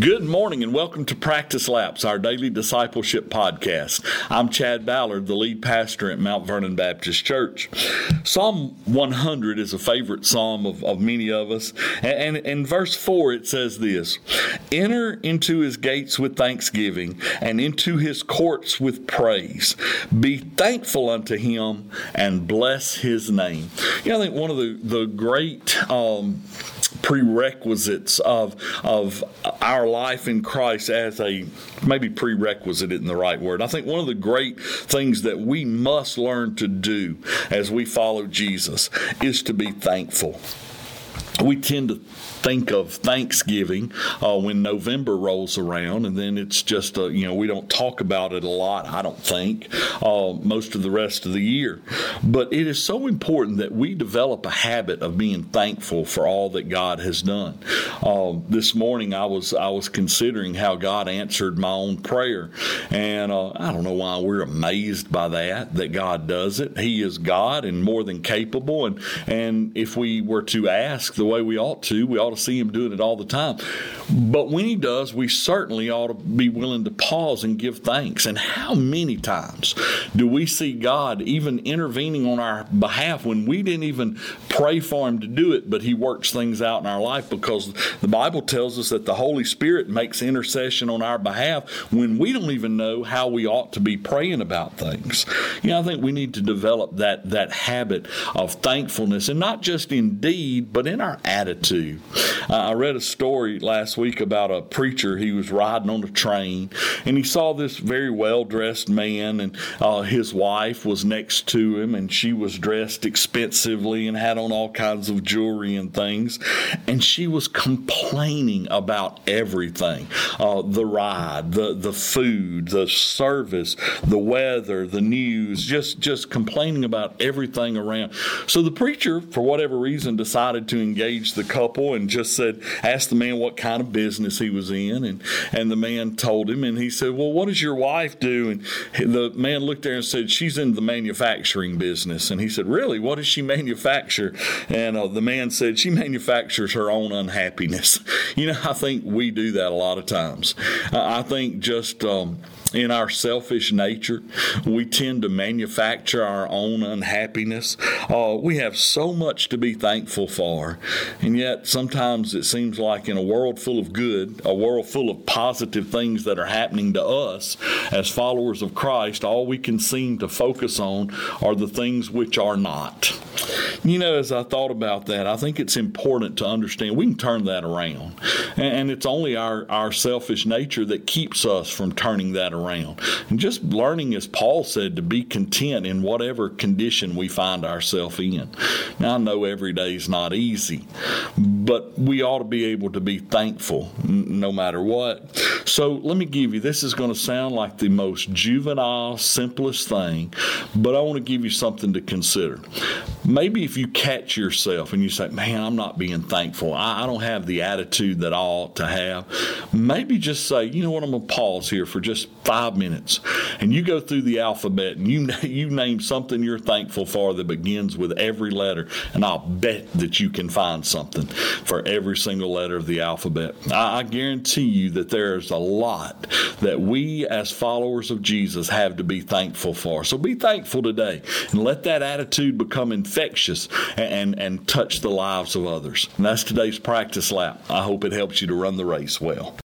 Good morning and welcome to Practice Laps, our daily discipleship podcast. I'm Chad Ballard, the lead pastor at Mount Vernon Baptist Church. Psalm 100 is a favorite psalm of, of many of us. And, in verse 4 it says this Enter into his gates with thanksgiving and into his courts with praise. Be thankful unto him and bless his name. You know, I think one of the, the great um, prerequisites of, of our life in Christ as a maybe prerequisite in the right word. I think one of the great things that we must learn to do as we follow Jesus is to be thankful. We tend to think of Thanksgiving uh, when November rolls around, and then it's just a, you know we don't talk about it a lot. I don't think uh, most of the rest of the year, but it is so important that we develop a habit of being thankful for all that God has done. Uh, this morning I was I was considering how God answered my own prayer, and uh, I don't know why we're amazed by that that God does it. He is God and more than capable, and and if we were to ask the way we ought to, we ought to see him doing it all the time. But when he does, we certainly ought to be willing to pause and give thanks. And how many times do we see God even intervening on our behalf when we didn't even pray for him to do it, but he works things out in our life because the Bible tells us that the Holy Spirit makes intercession on our behalf when we don't even know how we ought to be praying about things. You know, I think we need to develop that that habit of thankfulness and not just in deed, but in our attitude. Uh, I read a story last week about a preacher. He was riding on a train and he saw this very well dressed man, and uh, his wife was next to him, and she was dressed expensively and had on all kinds of jewelry and things. And she was complaining about everything uh, the ride, the, the food, the service, the weather, the news, just, just complaining about everything around. So the preacher, for whatever reason, decided to engage the couple and just said, asked the man what kind of business he was in, and and the man told him, and he said, well, what does your wife do? And the man looked there and said, she's in the manufacturing business, and he said, really, what does she manufacture? And uh, the man said, she manufactures her own unhappiness. You know, I think we do that a lot of times. I think just. Um, in our selfish nature. We tend to manufacture our own unhappiness. Uh, we have so much to be thankful for, and yet sometimes it seems like in a world full of good, a world full of positive things that are happening to us as followers of Christ, all we can seem to focus on are the things which are not. You know, as I thought about that, I think it's important to understand we can turn that around. And it's only our, our selfish nature that keeps us from turning that around. And just learning, as Paul said, to be content in whatever condition we find ourselves in. Now, I know every day is not easy, but we ought to be able to be thankful no matter what. So let me give you this is going to sound like the most juvenile, simplest thing, but I want to give you something to consider. Maybe if you catch yourself and you say, Man, I'm not being thankful, I, I don't have the attitude that I ought to have, maybe just say, You know what, I'm going to pause here for just five minutes. And you go through the alphabet and you, you name something you're thankful for that begins with every letter, and I'll bet that you can find something for every single letter of the alphabet. I, I guarantee you that there's a lot that we as followers of Jesus have to be thankful for. So be thankful today and let that attitude become infectious and, and, and touch the lives of others. And that's today's practice lap. I hope it helps you to run the race well.